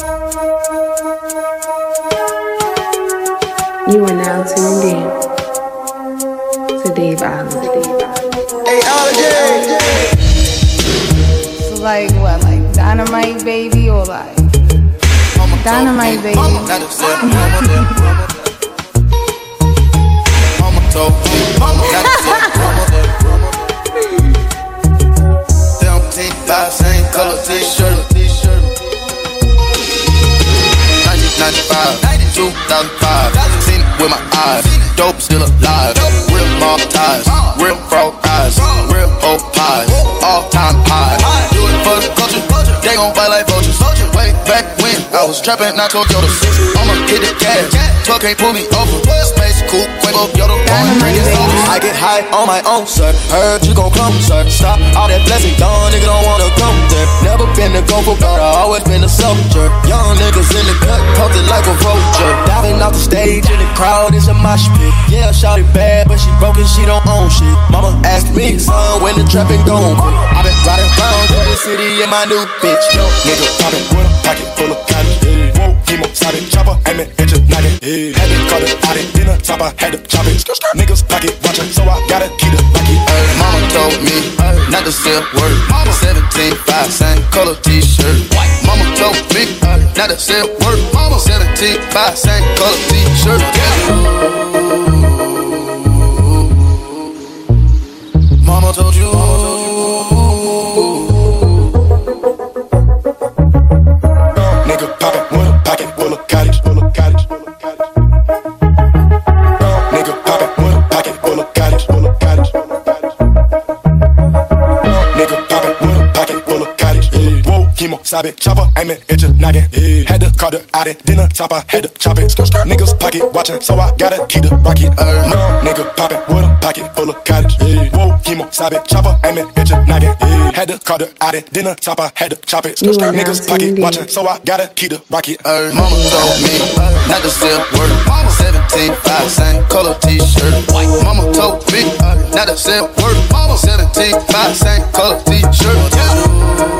You are now tuned in to Dave Island. Hey, LJ. So like what, like dynamite baby or like dynamite baby? Mama told me, mama, Seventeen, five, same color t-shirt, t-shirt. 1995, 2005, seen it with my eyes. Dope still alive, real mob ties, real frog eyes, real old pies, all time high. Do it for the culture, they gon' fight like vultures. Way back when I was trapping, not Toyota. I'ma get the cash, truck can't pull me over. Space cool, Quavo, Yoda, going drinking sodas. I get high on my own, sir. Heard you gon' come, sir. Stop all that blessing, young nigga don't wanna come there. Never been the go for but I always been a soldier. Young niggas crowd is a mosh pit. Yeah, shawty bad, but she broken, she don't own shit. Mama asked me, son, when the trapping gon' quit. I been riding around through the city in my new bitch. Nigga poppin' with a pocket full of cottage. Whoa, chemo, solid chopper, aim it, hit your noggin. Had to cut it out it, dinner top, I had to chop it. Niggas pocket watchin', so I gotta keep it rocky. Ay, mama told me not to sell word. 17, 5, same color t-shirt. Mama told me not to sell word. 17, 5, same color t-shirt. You. Chemo, sabe, chopper, aim it, hit your noggin. Had to cut it out it, dinner I had to chop it. Niggas pocket watchin', so I gotta keep the rocket. Nigga poppin' with a pocket full of cottage. Whoa, chemo, sabe, chopper, aim it, hit your noggin. Had to cut it out it, dinner I had to chop it. Are now Niggas pocket tuned in. watchin', so I gotta keep the rocket. Ay, mama told me not to sell word. 17, 5, same color t-shirt. Mama told me not to sell word. 17, 5, same color t-shirt.